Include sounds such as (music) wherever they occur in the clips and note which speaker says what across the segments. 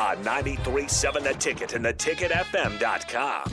Speaker 1: On 93.7 The Ticket and theticketfm.com.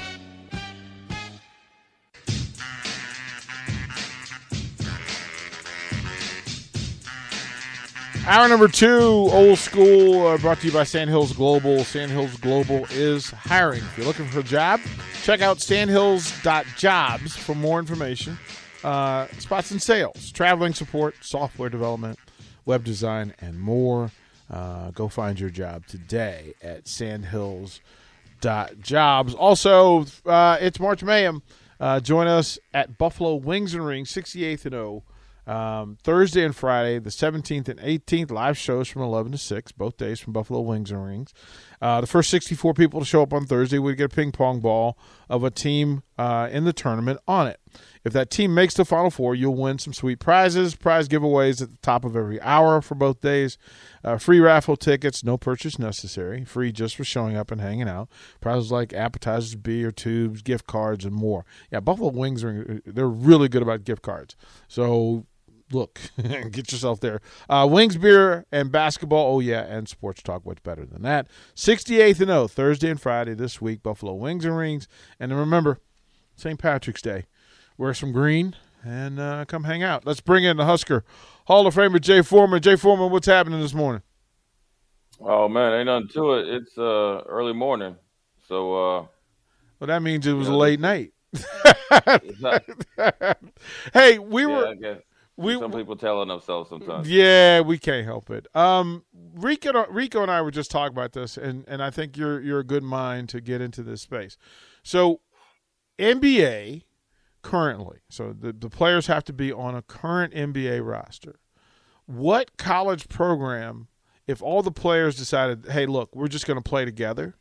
Speaker 2: Hour number two, old school, uh, brought to you by Sandhills Global. Sandhills Global is hiring. If you're looking for a job, check out sandhills.jobs for more information. Uh, spots in sales, traveling support, software development, web design, and more. Uh, go find your job today at sandhills.jobs. Also, uh, it's March Mayhem. Uh, join us at Buffalo Wings and Rings, 68th and O. Um, Thursday and Friday, the 17th and 18th, live shows from 11 to 6, both days from Buffalo Wings and Rings. Uh, the first 64 people to show up on Thursday would get a ping pong ball of a team uh, in the tournament on it. If that team makes the Final Four, you'll win some sweet prizes, prize giveaways at the top of every hour for both days, uh, free raffle tickets, no purchase necessary, free just for showing up and hanging out. Prizes like appetizers, beer, tubes, gift cards, and more. Yeah, Buffalo Wings are they're really good about gift cards. So look, (laughs) get yourself there. Uh, wings, beer, and basketball. Oh, yeah, and sports talk. What's better than that? 68th and O, Thursday and Friday this week, Buffalo Wings and Rings. And then remember, St. Patrick's Day. Wear some green and uh, come hang out. Let's bring in the Husker Hall of Famer Jay Foreman. Jay Foreman, what's happening this morning?
Speaker 3: Oh man, ain't nothing to it. It's uh, early morning, so uh,
Speaker 2: well that means it was yeah, a late night. (laughs) hey, we
Speaker 3: yeah,
Speaker 2: were
Speaker 3: we some people telling themselves sometimes.
Speaker 2: Yeah, we can't help it. Um, Rico, Rico and I were just talking about this, and and I think you're you're a good mind to get into this space. So, NBA currently, so the the players have to be on a current NBA roster. What college program, if all the players decided, hey, look, we're just going to play together,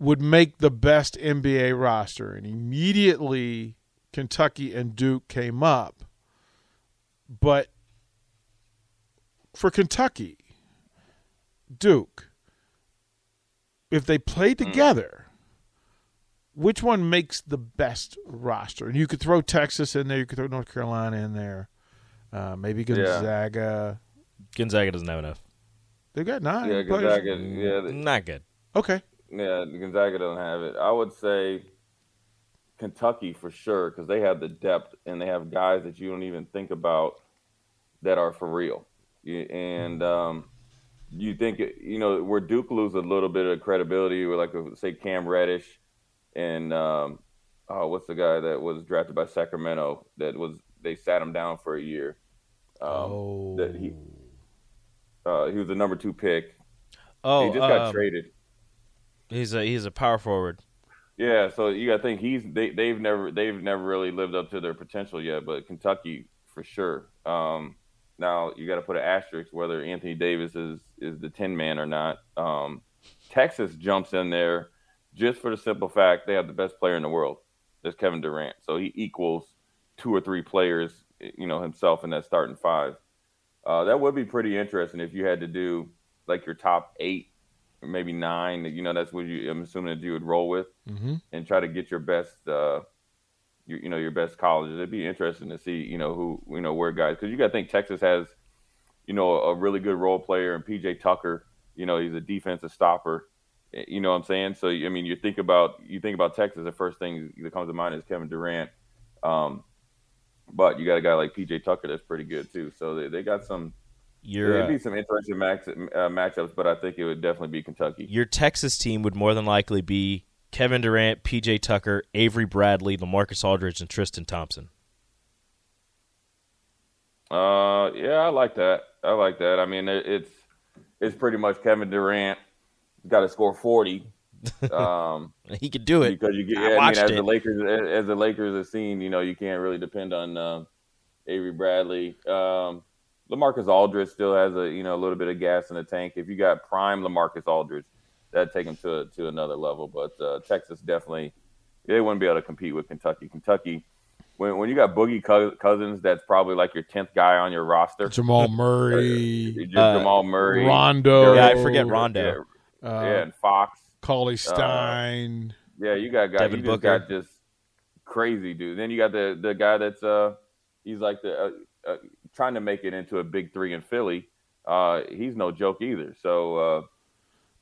Speaker 2: would make the best NBA roster, and immediately Kentucky and Duke came up but for Kentucky, Duke, if they play hmm. together, which one makes the best roster? And you could throw Texas in there. You could throw North Carolina in there. Uh, maybe Gonzaga.
Speaker 4: Yeah. Gonzaga doesn't have enough.
Speaker 2: They've got nine.
Speaker 3: Yeah, Gonzaga. Yeah,
Speaker 4: they, not good.
Speaker 2: Okay.
Speaker 3: Yeah, Gonzaga doesn't have it. I would say Kentucky for sure because they have the depth and they have guys that you don't even think about that are for real. And um, you think you know where Duke lose a little bit of credibility, with like a, say Cam Reddish and um, oh, what's the guy that was drafted by Sacramento that was they sat him down for a year. Um, oh. That he uh, he was the number two pick.
Speaker 4: Oh,
Speaker 3: he just got um, traded.
Speaker 4: He's a he's a power forward.
Speaker 3: Yeah, so you got to think he's they they've never they've never really lived up to their potential yet, but Kentucky for sure. Um, now you got to put an asterisk whether Anthony Davis is is the ten man or not. Um, Texas jumps in there just for the simple fact they have the best player in the world. That's Kevin Durant, so he equals two or three players, you know, himself in that starting five. Uh, that would be pretty interesting if you had to do like your top eight, maybe nine. You know, that's what you. I'm assuming that you would roll with, mm-hmm. and try to get your best uh, your, you know your best colleges. It'd be interesting to see you know who you know where guys because you got to think Texas has you know a really good role player and PJ Tucker. You know he's a defensive stopper. Eh, you know what I'm saying? So I mean you think about you think about Texas. The first thing that comes to mind is Kevin Durant. Um, but you got a guy like PJ Tucker that's pretty good too. So they, they got some. Your, There'd be some interesting match, uh, matchups, but I think it would definitely be Kentucky.
Speaker 4: Your Texas team would more than likely be Kevin Durant, PJ Tucker, Avery Bradley, LaMarcus Aldridge, and Tristan Thompson.
Speaker 3: Uh, yeah, I like that. I like that. I mean, it, it's it's pretty much Kevin Durant got to score forty. (laughs)
Speaker 4: Um, he could do it
Speaker 3: because you get. Yeah, I, I mean, as it. the Lakers, as the Lakers have seen, you know, you can't really depend on uh, Avery Bradley. Um, LaMarcus Aldridge still has a you know a little bit of gas in the tank. If you got prime LaMarcus Aldridge, that'd take him to to another level. But uh, Texas definitely they wouldn't be able to compete with Kentucky. Kentucky, when when you got Boogie Cousins, that's probably like your tenth guy on your roster.
Speaker 2: Jamal (laughs) Murray,
Speaker 3: uh, Jamal Murray,
Speaker 2: Rondo.
Speaker 4: Yeah, I forget Rondo.
Speaker 3: Yeah, uh, yeah and Fox,
Speaker 2: Cauley Stein.
Speaker 3: yeah, you got guys.
Speaker 4: Devin
Speaker 3: you just
Speaker 4: Booker.
Speaker 3: got just crazy dude. Then you got the the guy that's uh he's like the uh, uh, trying to make it into a big three in Philly. Uh, he's no joke either. So uh,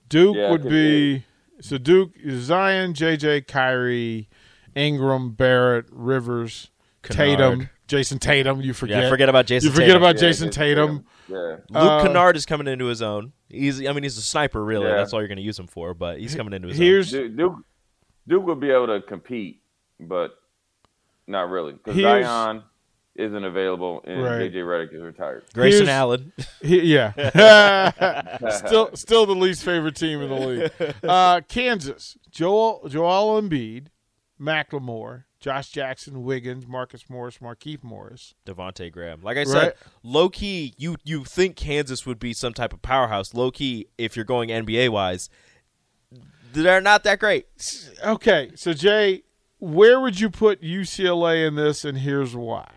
Speaker 2: Duke
Speaker 3: yeah,
Speaker 2: would
Speaker 3: could
Speaker 2: be so Duke Zion, JJ, Kyrie, Ingram, Barrett, Rivers,
Speaker 4: Kennard.
Speaker 2: Tatum, Jayson Tatum. You forget.
Speaker 4: Yeah, forget about Jayson. Tatum.
Speaker 2: You forget
Speaker 4: Tatum.
Speaker 2: about
Speaker 3: yeah,
Speaker 2: Jayson
Speaker 3: just-
Speaker 2: Tatum.
Speaker 3: Yeah.
Speaker 4: Luke
Speaker 2: Uh,
Speaker 4: Kennard is coming into his own. He's, I mean, he's a sniper, really.
Speaker 3: Yeah.
Speaker 4: That's all you're going to use him for. But he's coming into his
Speaker 2: Here's
Speaker 3: Duke, Duke Duke would be able to compete, but not really because
Speaker 2: Here's-
Speaker 3: Zion isn't available and
Speaker 2: Right.
Speaker 3: JJ Redick is retired.
Speaker 4: Grayson
Speaker 2: here's-
Speaker 4: Allen.
Speaker 2: he, yeah, (laughs) (laughs) still (laughs) still the least favorite team in the league. Uh, Kansas, Joel Joel Embiid, McLemore, Josh Jackson, Wiggins, Marcus Morris, Markieff Morris.
Speaker 4: Devonte Graham. Like I
Speaker 2: Right.
Speaker 4: said, low key, you you think Kansas would be some type of powerhouse. Low key, if you're going NBA wise, they're not that great.
Speaker 2: Okay, so Jay, where would you put UCLA in this, and here's why.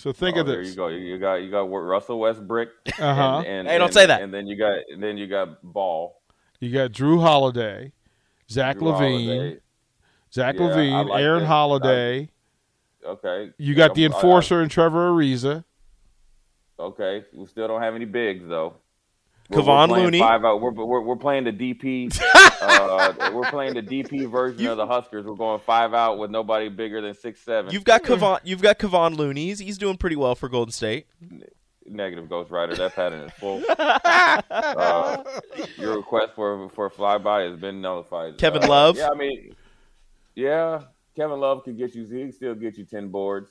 Speaker 2: So think
Speaker 3: Oh,
Speaker 2: of this.
Speaker 3: there you go. You got you got Russell Westbrook.
Speaker 2: Uh-huh.
Speaker 3: And, and,
Speaker 4: Hey, don't
Speaker 3: and-
Speaker 4: say that.
Speaker 3: And then you got and then you got Ball.
Speaker 2: You got Jrue Holiday, Zach
Speaker 3: Jrue
Speaker 2: LaVine,
Speaker 3: Holiday.
Speaker 2: Zach
Speaker 3: Yeah,
Speaker 2: LaVine,
Speaker 3: like
Speaker 2: Aaron
Speaker 3: that.
Speaker 2: Holiday.
Speaker 3: Okay.
Speaker 2: You got the
Speaker 3: Um, I- I-
Speaker 2: enforcer and Trevor Ariza.
Speaker 3: Okay, we still don't have any bigs though.
Speaker 4: Kevon
Speaker 3: playing
Speaker 4: Looney.
Speaker 3: Five out. We're, we're, we're playing the DP. (laughs) uh, we're playing the DP version of the Huskers. We're going five out with nobody bigger than six seven.
Speaker 4: You've got Kevon. You've got Kevon Looney. He's, he's doing pretty well for Golden State.
Speaker 3: Negative Ghost Rider. That pattern is full. (laughs) uh, your request for for a flyby has been nullified.
Speaker 4: Kevin
Speaker 3: Uh,
Speaker 4: Love?
Speaker 3: Yeah, I mean, yeah, Kevin Love could get you. He can still get you ten boards.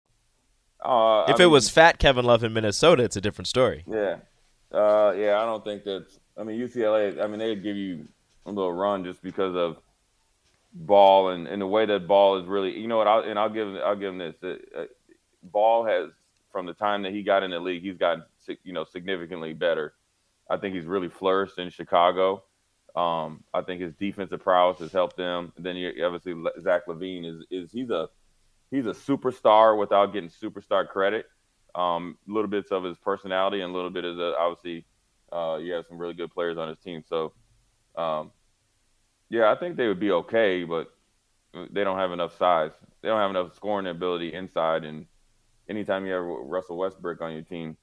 Speaker 3: Uh,
Speaker 4: If
Speaker 3: I
Speaker 4: it
Speaker 3: mean,
Speaker 4: was fat Kevin Love in Minnesota, it's a different story.
Speaker 3: Yeah. Uh, yeah, I don't think that's. I mean, UCLA. I mean, they'd give you a little run just because of ball and, and the way that ball is really. You know what? I'll, and I'll give I'll give him this. Uh, uh, ball has from the time that he got in the league, he's gotten you know significantly better. I think he's really flourished in Chicago. Um, I think his defensive prowess has helped them. And then you obviously Zach LaVine is is he's a he's a superstar without getting superstar credit. Um, little bits of his personality and a little bit of the obviously uh, you have some really good players on his team. So um, yeah, I think they would be okay, but they don't have enough size. They don't have enough scoring ability inside. And anytime you have Russell Westbrook on your team,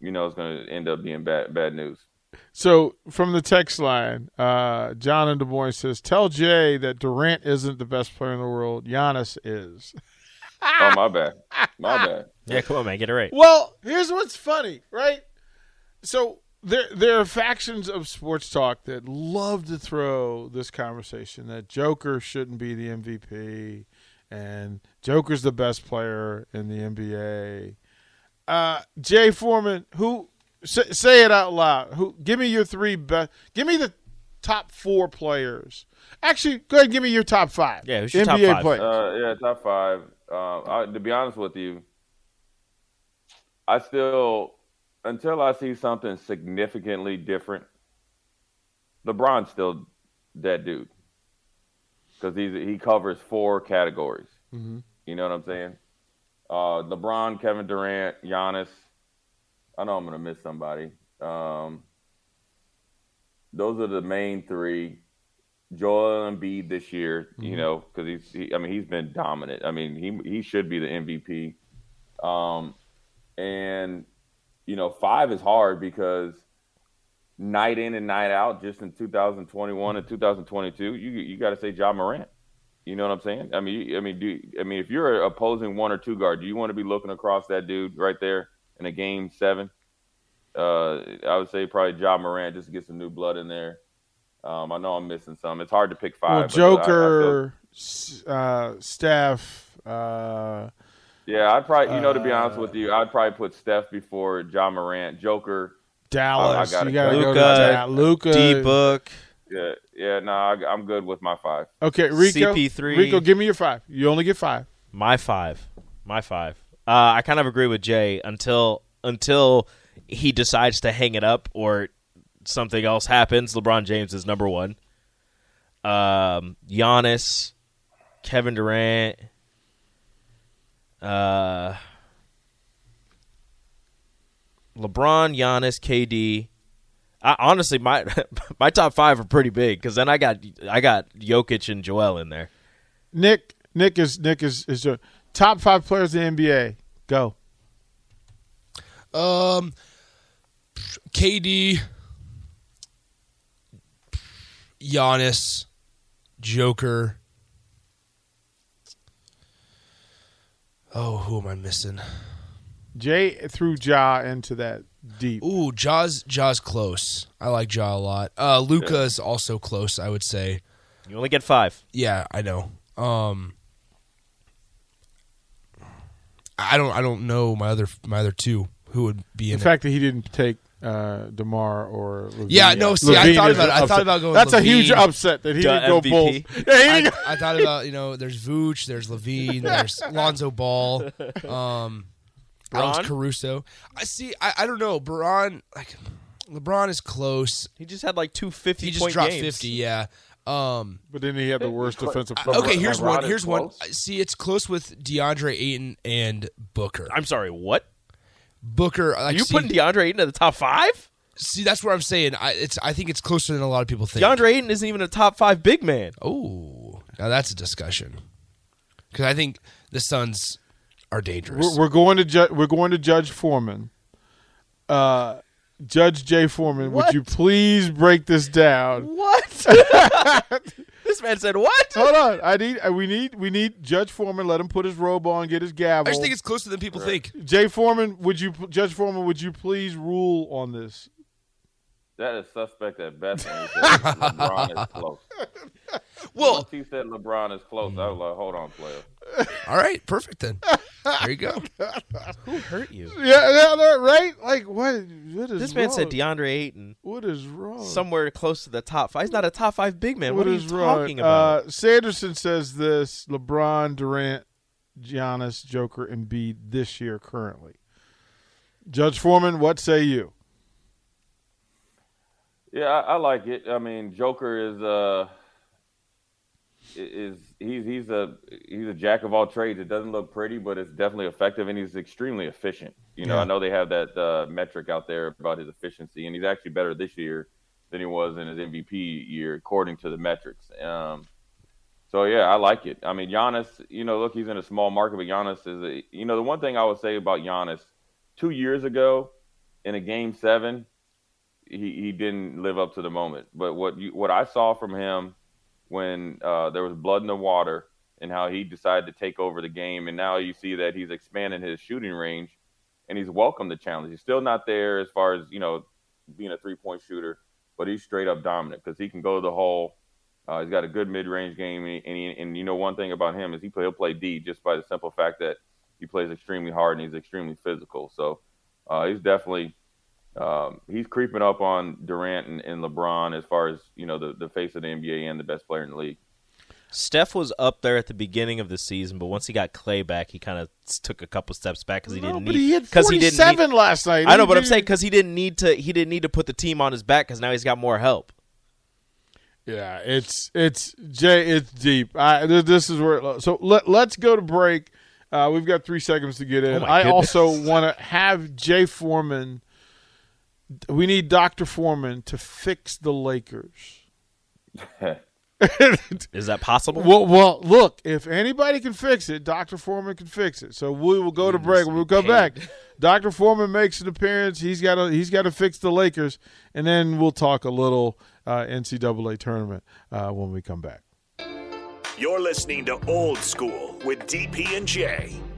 Speaker 3: you know it's going to end up being bad bad news.
Speaker 2: So from the text line, uh, John and Des Moines says, "Tell Jay that Durant isn't the best player in the world. Giannis is."
Speaker 3: Oh my bad, my (laughs) bad.
Speaker 4: Yeah, come on, man, get it right.
Speaker 2: Well, here's what's funny, right? So there there are factions of sports talk that love to throw this conversation that Joker shouldn't be the MVP and Joker's the best player in the NBA. Uh, Jay Foreman, who say, say it out loud? Who give me your three best? Give me the top four players. Actually, go ahead give me your top five.
Speaker 4: Yeah, who's your top
Speaker 2: NBA
Speaker 4: five?
Speaker 2: players.
Speaker 3: Uh, yeah, top five. Uh, I, to be honest with you, I still, until I see something significantly different, LeBron's still that dude because he's he covers four categories. You know what I'm saying? Uh, LeBron, Kevin Durant, Giannis. I know I'm gonna miss somebody. Um, those are the main three. Joel Embiid this year, you know, because he's, he, I mean, he's been dominant. I mean, he he should be the MVP. Um, and you know, five is hard because night in and night out, just in 2021 and 2022, you you got to say Ja Morant. You know what I'm saying? I mean, I mean, do I mean if you're opposing one or two guard, do you want to be looking across that dude right there in a game seven? Uh, I would say probably Ja Morant just to get some new blood in there. Um, I know I'm missing some. It's hard to pick
Speaker 2: Well,
Speaker 3: five. but I- I feel-
Speaker 2: Joker, S- uh, Steph. Uh,
Speaker 3: yeah, I'd probably, you know, to be honest
Speaker 2: Uh,
Speaker 3: with you, I'd probably put Steph before Ja Morant, Joker.
Speaker 2: Dallas.
Speaker 3: I gotta
Speaker 2: you got to
Speaker 3: go.
Speaker 2: go to
Speaker 4: Luka,
Speaker 2: that. Luka.
Speaker 4: D Book.
Speaker 3: Yeah, yeah, no, I, I'm good with my five.
Speaker 2: Okay, Rico.
Speaker 4: CP3.
Speaker 2: Rico, give me your five. You only get five.
Speaker 4: My five. My five. Uh, I kind of agree with Jay until until he decides to hang it up or something else happens. LeBron James is number one. Um, Giannis, Kevin Durant, uh, LeBron, Giannis, KD. I, honestly, my (laughs) my top five are pretty big because then I got I got Jokic and Joel in there.
Speaker 2: Nick. Nick is Nick is is your top five players in the NBA. Go.
Speaker 5: Um, KD, Giannis, Joker. Oh, who am I missing?
Speaker 2: Jay threw Ja into that deep.
Speaker 5: Ooh, Ja's. Ja's close. I like Ja a lot. Uh, Luka is also close. I would say.
Speaker 4: You only get five.
Speaker 5: Yeah, I know. Um, I don't. I don't know my other my other two who would be
Speaker 2: The
Speaker 5: in it.
Speaker 2: fact that he didn't take uh, Demar or LaVine.
Speaker 5: Yeah, no, see, I thought about I thought about going
Speaker 2: That's a huge upset that he
Speaker 4: Duh,
Speaker 2: didn't go
Speaker 4: MVP.
Speaker 2: Bulls. Yeah, he
Speaker 5: I,
Speaker 2: didn't go-
Speaker 5: I thought about you know there's Vooch, there's LaVine, there's (laughs) Lonzo Ball, um, Alex
Speaker 4: Bron?
Speaker 5: Caruso. I see. I, I don't know. Braun like LeBron is close.
Speaker 4: He just had like two fifty. 50
Speaker 5: He just
Speaker 4: point
Speaker 5: dropped
Speaker 4: games.
Speaker 5: fifty. Yeah. Um,
Speaker 2: But then he had the worst defensive.
Speaker 5: I-
Speaker 2: performance.
Speaker 5: okay, here's one. Here's one. See, it's close with DeAndre Ayton and Booker.
Speaker 4: I'm sorry, what?
Speaker 5: Booker.
Speaker 4: Are
Speaker 5: Like,
Speaker 4: you
Speaker 5: see,
Speaker 4: putting DeAndre Ayton at the top five?
Speaker 5: see, that's what I'm saying. I it's. I think it's closer than a lot of people think.
Speaker 4: DeAndre Ayton isn't even a top five big man.
Speaker 5: Oh, now that's a discussion. Because I think the Suns are dangerous.
Speaker 2: We're, we're going to ju- we're going to Judge Foreman. Uh, Judge Jay Foreman, would you please break this down?
Speaker 4: What? (laughs) this man said what?
Speaker 2: Hold on, I need uh, we need we need Judge Foreman. Let him put his robe on, get his gavel.
Speaker 5: I just think it's closer than people think.
Speaker 2: Jay Foreman, would you Judge Foreman? Would you please rule on this?
Speaker 3: That is suspect at best. When he said LeBron is (laughs) close.
Speaker 5: Well,
Speaker 3: Once he said LeBron is close, I was like, hold on, player. (laughs)
Speaker 5: all right, perfect then. There you go. (laughs)
Speaker 4: Who hurt you?
Speaker 2: Yeah, yeah, yeah, right. Like what? What is
Speaker 4: This man
Speaker 2: wrong?
Speaker 4: said DeAndre Ayton
Speaker 2: What is wrong?
Speaker 4: somewhere close to the top five. He's not a top five big man. What,
Speaker 2: what
Speaker 4: are you
Speaker 2: wrong?
Speaker 4: talking about?
Speaker 2: Uh, Sanderson says this: LeBron, Durant, Giannis, Joker, and Embiid this year currently. Judge Foreman, what say you?
Speaker 3: Yeah, I, I like it. I mean, Joker is uh is he's he's a he's a jack of all trades. It doesn't look pretty, but it's definitely effective, and he's extremely efficient. You know,
Speaker 2: Yeah.
Speaker 3: I know they have that uh, metric out there about his efficiency, and he's actually better this year than he was in his MVP year, according to the metrics. Um, so yeah, I like it. I mean, Giannis, you know, look, he's in a small market, but Giannis is a, you know, the one thing I would say about Giannis, two years ago, in a game seven, he, he didn't live up to the moment. But what you what I saw from him when uh, there was blood in the water and how he decided to take over the game, and now you see that he's expanding his shooting range and he's welcomed the challenge. He's still not there as far as you know being a three point shooter, but he's straight up dominant because he can go to the hole. Uh, he's got a good mid range game, and, and, he, and you know one thing about him is he play, he'll play D just by the simple fact that he plays extremely hard and he's extremely physical. So uh, he's definitely um, he's creeping up on Durant and, and LeBron as far as you know the, the face of the NBA and the best player in the league.
Speaker 4: Steph was up there at the beginning of the season, but once he got Clay back, he kind of took a couple steps back because he
Speaker 2: No,
Speaker 4: didn't
Speaker 2: but
Speaker 4: need.
Speaker 2: he hit
Speaker 4: 'cause he didn't need-
Speaker 2: forty-seven last night.
Speaker 4: I know, but I'm saying because he didn't need to. He didn't need to put the team on his back because now he's got more help.
Speaker 2: Yeah, it's it's Jay. It's deep. I, this is where. It, so let let's go to break. Uh, we've got three seconds to get in.
Speaker 4: Oh
Speaker 2: I also want to have Jay Foreman. We need Doctor Foreman to fix the Lakers. (laughs)
Speaker 4: Is that possible?
Speaker 2: Well, well, look. If anybody can fix it, Doctor Foreman can fix it. So we will go to break. When we come back, Doctor Foreman makes an appearance. He's got to he's got to fix the Lakers, and then we'll talk a little uh, NCAA tournament uh, when we come back.
Speaker 1: You're listening to Old School with DP and J.